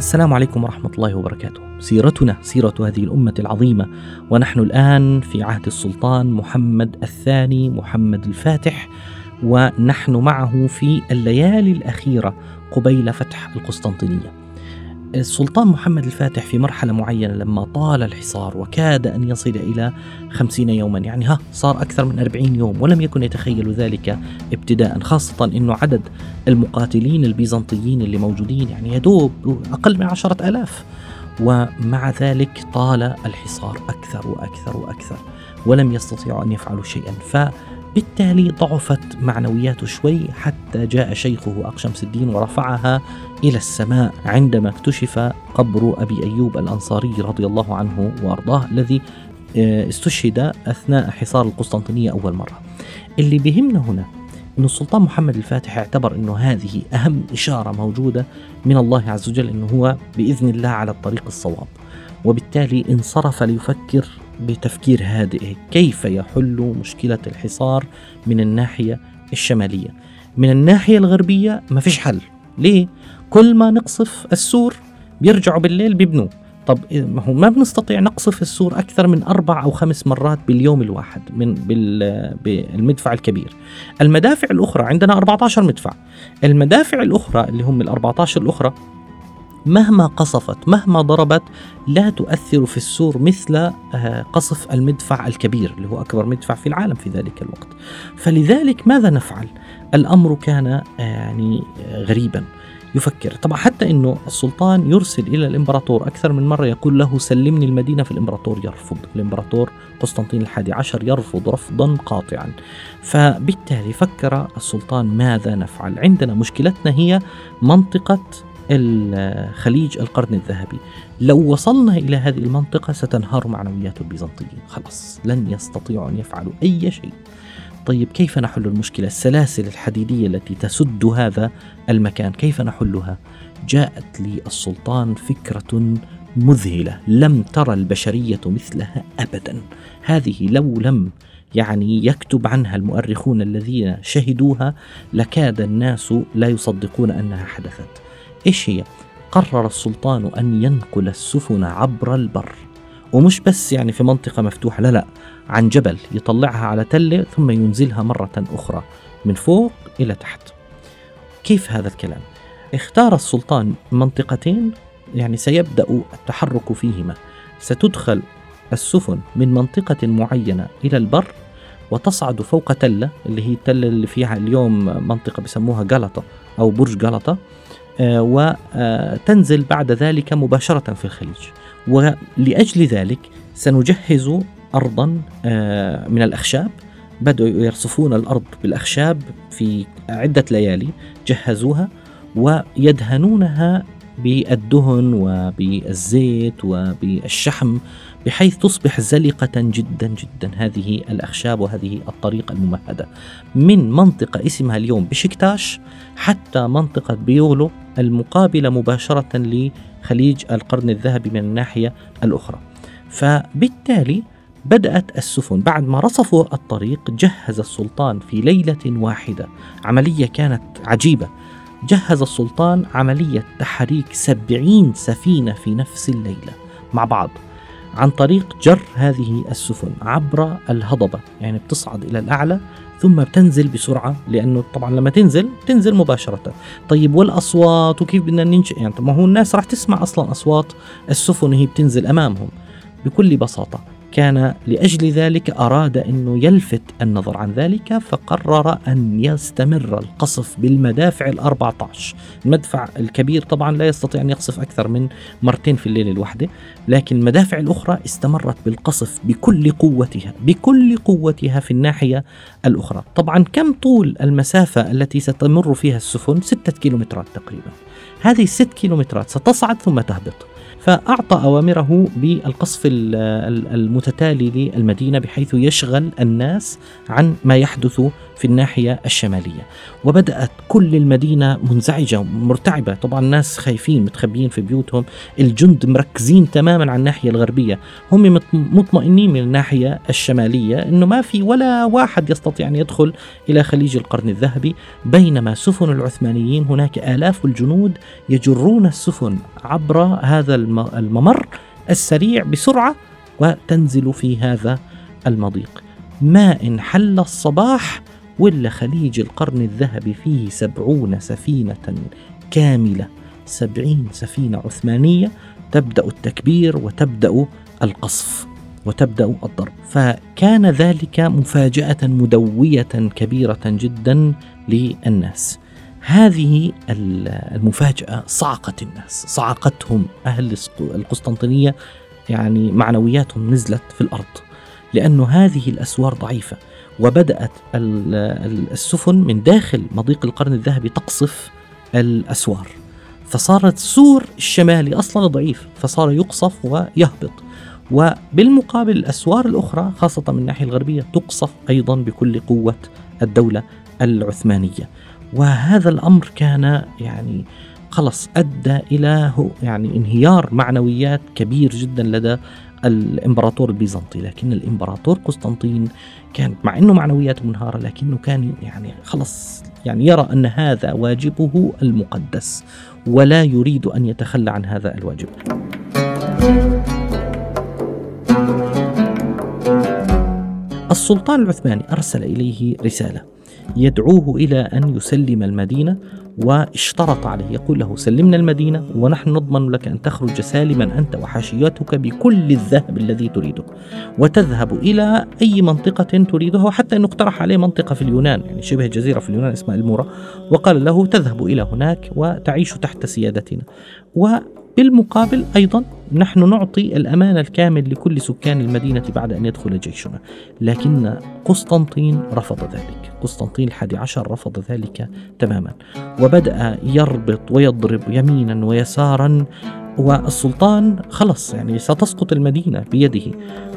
السلام عليكم ورحمة الله وبركاته. سيرتنا سيرة هذه الأمة العظيمة ونحن الآن في عهد السلطان محمد الثاني محمد الفاتح ونحن معه في الليالي الأخيرة قبيل فتح القسطنطينية. السلطان محمد الفاتح في مرحلة معينة لما طال الحصار وكاد أن يصل إلى خمسين يوما. يعني ها صار أكثر من أربعين يوم ولم يكن يتخيل ذلك ابتداء خاصة أنه عدد المقاتلين البيزنطيين اللي موجودين يعني يدوب أقل من عشرة ألاف. ومع ذلك طال الحصار أكثر وأكثر وأكثر ولم يستطيعوا أن يفعلوا شيئا. فبالتالي ضعفت معنوياته شوي حتى جاء شيخه أقشمس الدين ورفعها إلى السماء عندما اكتشف قبر أبي أيوب الأنصاري رضي الله عنه وأرضاه الذي آه، استشهد أثناء حصار القسطنطينية أول مرة. اللي بهمنا هنا أن السلطان محمد الفاتح اعتبر أنه هذه أهم إشارة موجودة من الله عز وجل أنه هو بإذن الله على الطريق الصواب. وبالتالي انصرف ليفكر بتفكير هادئ كيف يحل مشكلة الحصار من الناحية الشمالية من الناحية الغربية ما فيش حل ليه؟ كل ما نقصف السور بيرجعوا بالليل بيبنوا طب ما هو ما بنستطيع نقصف السور أكثر من أربع أو خمس مرات باليوم الواحد من بالمدفع الكبير. المدافع الأخرى عندنا 14 مدفع. المدافع الأخرى اللي هم ال 14 الأخرى مهما قصفت مهما ضربت لا تؤثر في السور مثل آه، قصف المدفع الكبير اللي هو أكبر مدفع في العالم في ذلك الوقت. فلذلك ماذا نفعل؟ الأمر كان آه، يعني آه، غريبا. يفكر طبعا حتى إنه السلطان يرسل إلى الإمبراطور أكثر من مرة يقول له سلمني المدينة فالإمبراطور يرفض الإمبراطور قسطنطين الحادي عشر يرفض رفضا قاطعا فبالتالي فكر السلطان ماذا نفعل عندنا مشكلتنا هي منطقة الخليج القرن الذهبي. لو وصلنا إلى هذه المنطقة ستنهار معنويات البيزنطيين. خلاص لن يستطيعوا أن يفعلوا أي شيء. طيب كيف نحل المشكلة؟ السلاسل الحديدية التي تسد هذا المكان كيف نحلها؟ جاءت لي السلطان فكرة مذهلة. لم ترى البشرية مثلها أبدا. هذه لو لم يعني يكتب عنها المؤرخون الذين شهدوها لكاد الناس لا يصدقون أنها حدثت. إيش هي؟ قرر السلطان أن ينقل السفن عبر البر ومش بس يعني في منطقة مفتوحة لا لا عن جبل يطلعها على تلة ثم ينزلها مرة أخرى من فوق إلى تحت كيف هذا الكلام؟ اختار السلطان منطقتين يعني سيبدأ التحرك فيهما ستدخل السفن من منطقة معينة إلى البر وتصعد فوق تلة اللي هي التلة اللي فيها اليوم منطقة بسموها جلطة أو برج جلطة وتنزل بعد ذلك مباشرة في الخليج. ولأجل ذلك سنجهز أرضا آه، من الأخشاب. بدأوا يرصفون الأرض بالأخشاب في عدة ليالي جهزوها ويدهنونها بالدهن وبالزيت وبالشحم بحيث تصبح زلقة جدا جدا. هذه الأخشاب وهذه الطريقة الممهدة. من منطقة اسمها اليوم بشكتاش حتى منطقة بيولو المقابلة مباشرة لخليج القرن الذهبي من الناحية الأخرى. فبالتالي بدأت السفن. بعد ما رصفوا الطريق جهز السلطان في ليلة واحدة. عملية كانت عجيبة. جهز السلطان عملية تحريك سبعين سفينة في نفس الليلة مع بعض عن طريق جر هذه السفن عبر الهضبة يعني بتصعد إلى الأعلى ثم بتنزل بسرعة لأنه طبعا لما تنزل تنزل مباشرة. طيب والأصوات وكيف بدنا ننشئ؟ يعني ما هو الناس راح تسمع أصلا أصوات السفن هي بتنزل أمامهم بكل بساطة. كان لأجل ذلك أراد أنه يلفت النظر عن ذلك فقرر أن يستمر القصف بالمدافع الأربعة عشر. المدفع الكبير طبعا لا يستطيع أن يقصف أكثر من مرتين في الليلة الواحدة لكن المدافع الأخرى استمرت بالقصف بكل قوتها بكل قوتها في الناحية الأخرى. طبعا كم طول المسافة التي ستمر فيها السفن؟ ستة كيلومترات تقريبا. هذه الست كيلومترات ستصعد ثم تهبط. فأعطى أوامره بالقصف المتتالي للمدينة بحيث يشغل الناس عن ما يحدث في الناحية الشمالية. وبدأت كل المدينة منزعجة مرتعبة طبعا الناس خايفين متخبيين في بيوتهم. الجند مركزين تماما على الناحية الغربية. هم مطمئنين من الناحية الشمالية أنه ما في ولا واحد يستطيع أن يدخل إلى خليج القرن الذهبي. بينما سفن العثمانيين هناك آلاف الجنود يجرون السفن عبر هذا الممر السريع بسرعة وتنزل في هذا المضيق. ما إن حل الصباح ولا خليج القرن الذهبي فيه سبعون سفينة كاملة سبعين سفينة عثمانية تبدأ التكبير وتبدأ القصف وتبدأ الضرب. فكان ذلك مفاجأة مدوية كبيرة جدا للناس. هذه المفاجأة صعقت الناس صعقتهم. أهل القسطنطينية يعني معنوياتهم نزلت في الأرض لأن هذه الأسوار ضعيفة. وبدأت السفن من داخل مضيق القرن الذهبي تقصف الأسوار. فصارت السور الشمالي أصلا ضعيف فصار يقصف ويهبط. وبالمقابل الأسوار الأخرى خاصة من الناحية الغربية تقصف أيضا بكل قوة الدولة العثمانية. وهذا الأمر كان يعني خلص أدى إلى يعني انهيار معنويات كبير جدا لدى الإمبراطور البيزنطي لكن الإمبراطور قسطنطين كان مع إنه معنوياته منهارة لكنه كان يعني خلص يعني يرى أن هذا واجبه المقدس ولا يريد أن يتخلى عن هذا الواجب. السلطان العثماني أرسل إليه رسالة يدعوه إلى أن يسلم المدينة واشترط عليه يقول له سلمنا المدينة ونحن نضمن لك أن تخرج سالما أنت وحاشيتك بكل الذهب الذي تريده وتذهب إلى أي منطقة تريدها وحتى أنه اقترح عليه منطقة في اليونان يعني شبه جزيرة في اليونان اسمها المورا وقال له تذهب إلى هناك وتعيش تحت سيادتنا. بالمقابل أيضا نحن نعطي الأمان الكامل لكل سكان المدينة بعد أن يدخل جيشنا. لكن قسطنطين رفض ذلك. قسطنطين الحادي عشر رفض ذلك تماما. وبدأ يربط ويضرب يمينا ويسارا والسلطان خلص يعني ستسقط المدينة بيده.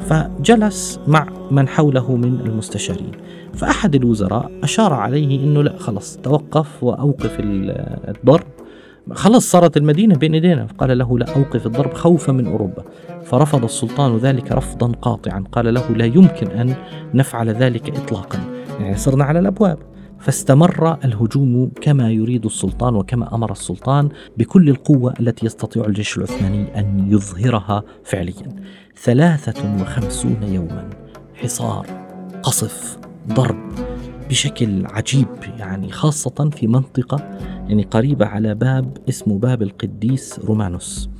فجلس مع من حوله من المستشارين. فأحد الوزراء أشار عليه أنه لا خلص توقف وأوقف الضرب. خلص صارت المدينة بين يدينا. قال له لا أوقف الضرب خوفا من أوروبا. فرفض السلطان ذلك رفضا قاطعا. قال له لا يمكن أن نفعل ذلك إطلاقا. يعني صرنا على الأبواب. فاستمر الهجوم كما يريد السلطان وكما أمر السلطان بكل القوة التي يستطيع الجيش العثماني أن يظهرها فعليا. ثلاثة وخمسون يوما. حصار قصف ضرب. بشكل عجيب يعني خاصة في منطقة يعني قريبة على باب اسمه باب القديس رومانوس.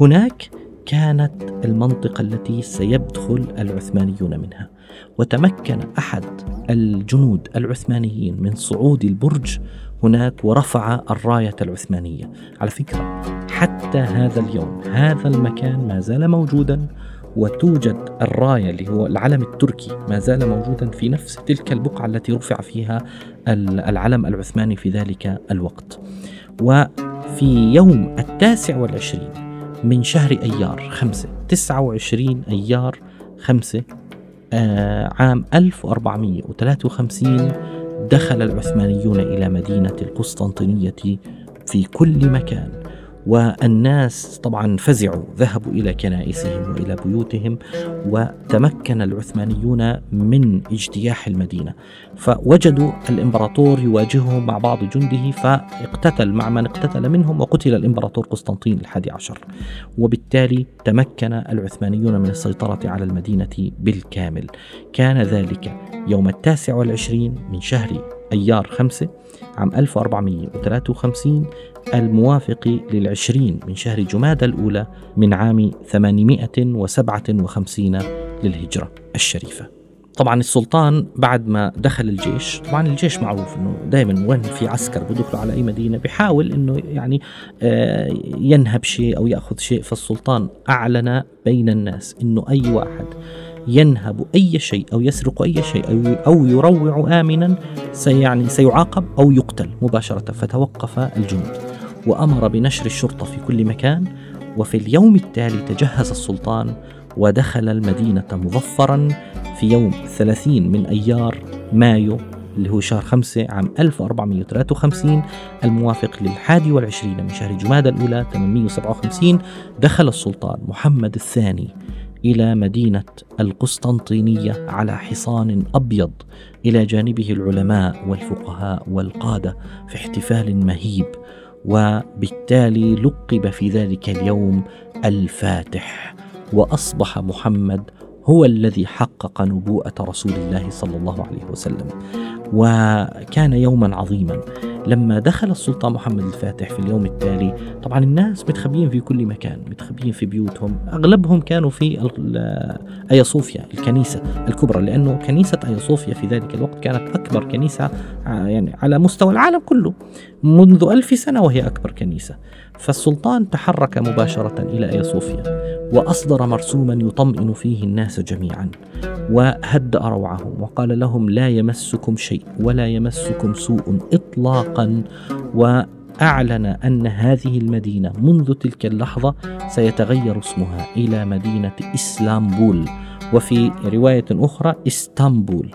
هناك كانت المنطقة التي سيدخل العثمانيون منها. وتمكن أحد الجنود العثمانيين من صعود البرج هناك ورفع الراية العثمانية. على فكرة حتى هذا اليوم هذا المكان ما زال موجودا. وتوجد الراية اللي هو العلم التركي ما زال موجودا في نفس تلك البقعة التي رفع فيها العلم العثماني في ذلك الوقت. وفي يوم التاسع والعشرين من شهر أيار خمسة تسعة وعشرين أيار خمسة آه عام 1453 دخل العثمانيون إلى مدينة القسطنطينية في كل مكان. والناس طبعا فزعوا ذهبوا إلى كنائسهم وإلى بيوتهم وتمكن العثمانيون من اجتياح المدينة. فوجدوا الإمبراطور يواجههم مع بعض جنده فاقتتل مع من اقتتل منهم وقتل الإمبراطور قسطنطين الحادي عشر. وبالتالي تمكن العثمانيون من السيطرة على المدينة بالكامل. كان ذلك يوم التاسع والعشرين من شهر أيار خمسة عام 1453 الموافق للعشرين من شهر جماد الأولى من عام 857 للهجرة الشريفة. طبعا السلطان بعد ما دخل الجيش طبعا الجيش معروف إنه دائما وين في عسكر بدخلوا على أي مدينة بحاول إنه يعني آه، ينهب شيء أو يأخذ شيء فالسلطان أعلن بين الناس إنه أي واحد ينهب أي شيء أو يسرق أي شيء أو يروع آمنا سيعني سيعاقب أو يقتل مباشرة فتوقف الجنود. وأمر بنشر الشرطة في كل مكان وفي اليوم التالي تجهز السلطان ودخل المدينة مظفرا في يوم 30 من أيار مايو اللي هو شهر خمسة عام 1453 الموافق للحادي والعشرين من شهر جمادى الأولى 857 دخل السلطان محمد الثاني إلى مدينة القسطنطينية على حصان أبيض إلى جانبه العلماء والفقهاء والقادة في احتفال مهيب. وبالتالي لقب في ذلك اليوم الفاتح. وأصبح محمد هو الذي حقق نبوءة رسول الله صلى الله عليه وسلم. وكان يوما عظيما. لما دخل السلطان محمد الفاتح في اليوم التالي طبعا الناس متخبيين في كل مكان متخبيين في بيوتهم. أغلبهم كانوا في أيا صوفيا الكنيسة الكبرى لأنه كنيسة أيا صوفيا في ذلك الوقت كانت أكبر كنيسة يعني على مستوى العالم كله. منذ ألف سنة وهي أكبر كنيسة. فالسلطان تحرك مباشرة إلى أيا صوفيا وأصدر مرسوما يطمئن فيه الناس جميعا وهدأ روعهم وقال لهم لا يمسكم شيء ولا يمسكم سوء إطلاقا وأعلن أن هذه المدينة منذ تلك اللحظة سيتغير اسمها إلى مدينة إسلامبول وفي رواية أخرى إسطنبول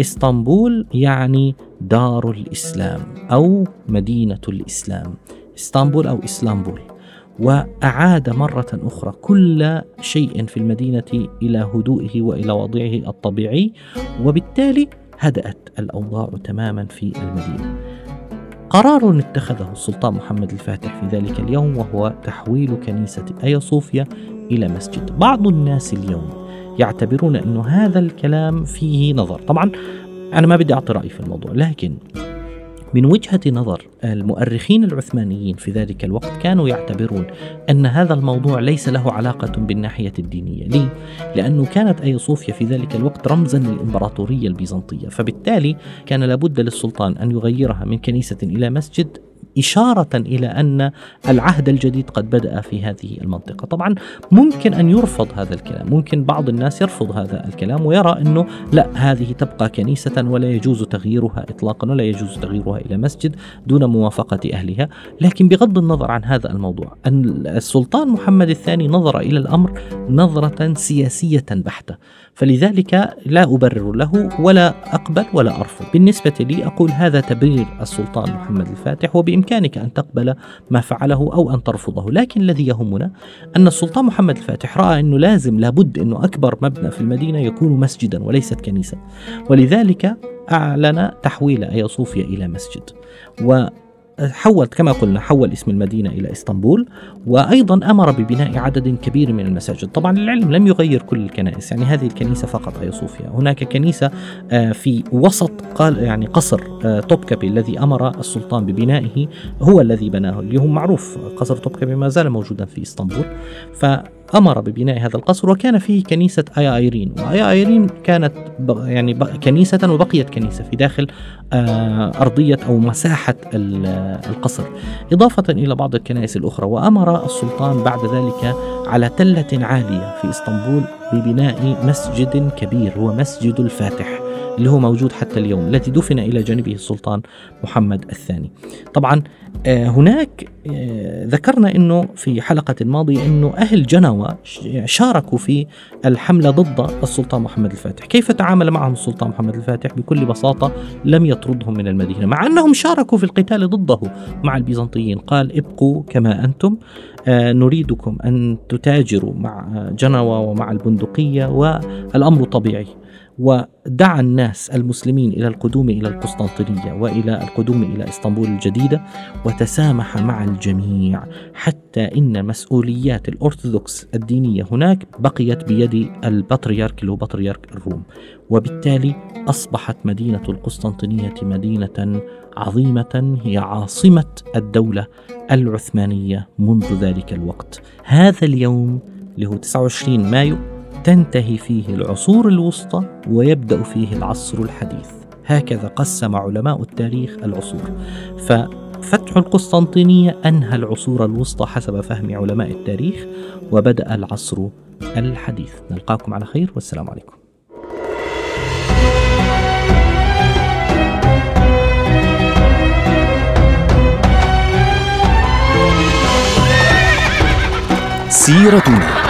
اسطنبول يعني دار الإسلام أو مدينة الإسلام إسطنبول أو إسلامبول وأعاد مرة أخرى كل شيء في المدينة إلى هدوئه وإلى وضعه الطبيعي وبالتالي هدأت الأوضاع تماما في المدينة. قرار اتخذه السلطان محمد الفاتح في ذلك اليوم وهو تحويل كنيسة آيا صوفيا إلى مسجد. بعض الناس اليوم يعتبرون أن هذا الكلام فيه نظر. طبعا أنا ما بدي أعطي رأي في الموضوع لكن من وجهة نظر المؤرخين العثمانيين في ذلك الوقت كانوا يعتبرون أن هذا الموضوع ليس له علاقة بالناحية الدينية ليه؟ لأنه كانت أي صوفيا في ذلك الوقت رمزا للإمبراطورية البيزنطية فبالتالي كان لابد للسلطان أن يغيرها من كنيسة إلى مسجد إشارة إلى أن العهد الجديد قد بدأ في هذه المنطقة. طبعا ممكن أن يرفض هذا الكلام ممكن بعض الناس يرفض هذا الكلام ويرى أنه لا هذه تبقى كنيسة ولا يجوز تغييرها إطلاقا ولا يجوز تغييرها إلى مسجد دون موافقة أهلها. لكن بغض النظر عن هذا الموضوع أن السلطان محمد الثاني نظر إلى الأمر نظرة سياسية بحتة. فلذلك لا أبرر له ولا أقبل ولا أرفض. بالنسبة لي أقول هذا تبرير السلطان محمد الفاتح وبإمكانك أن تقبل ما فعله أو أن ترفضه. لكن الذي يهمنا أن السلطان محمد الفاتح رأى أنه لازم لابد أنه أكبر مبنى في المدينة يكون مسجدا وليست كنيسة ولذلك أعلن تحويل أيا صوفيا إلى مسجد. و حول كما قلنا حول اسم المدينة إلى إسطنبول وأيضا أمر ببناء عدد كبير من المساجد. طبعا العلم لم يغير كل الكنائس يعني هذه الكنيسة فقط أي صوفيا هناك كنيسة آه، في وسط قال يعني قصر آه، توبكابي الذي أمر السلطان ببنائه هو الذي بناه اللي هو معروف قصر توبكابي ما زال موجودا في إسطنبول. ف أمر ببناء هذا القصر وكان فيه كنيسة آيا آيرين وآيا آيرين كانت يعني كنيسة وبقيت كنيسة في داخل آه، أرضية أو مساحة القصر. إضافة إلى بعض الكنائس الأخرى وأمر السلطان بعد ذلك على تلة عالية في إسطنبول ببناء مسجد كبير هو مسجد الفاتح. اللي هو موجود حتى اليوم الذي دفن إلى جانبه السلطان محمد الثاني. طبعا آه، هناك آه، ذكرنا أنه في حلقة الماضية أنه أهل جنوة شاركوا في الحملة ضد السلطان محمد الفاتح. كيف تعامل معهم السلطان محمد الفاتح؟ بكل بساطة لم يطردهم من المدينة مع أنهم شاركوا في القتال ضده مع البيزنطيين. قال ابقوا كما أنتم آه، نريدكم أن تتاجروا مع جنوة ومع البندقية والأمر طبيعي. ودعا الناس المسلمين إلى القدوم إلى القسطنطينية وإلى القدوم إلى إسطنبول الجديدة وتسامح مع الجميع حتى إن مسؤوليات الأرثوذكس الدينية هناك بقيت بيد البطريرك اللي هو بطريرك الروم. وبالتالي أصبحت مدينة القسطنطينية مدينة عظيمة هي عاصمة الدولة العثمانية منذ ذلك الوقت. هذا اليوم اللي هو 29 مايو تنتهي فيه العصور الوسطى ويبدأ فيه العصر الحديث. هكذا قسم علماء التاريخ العصور. ففتح القسطنطينية أنهى العصور الوسطى حسب فهم علماء التاريخ وبدأ العصر الحديث. نلقاكم على خير والسلام عليكم. سيرتنا.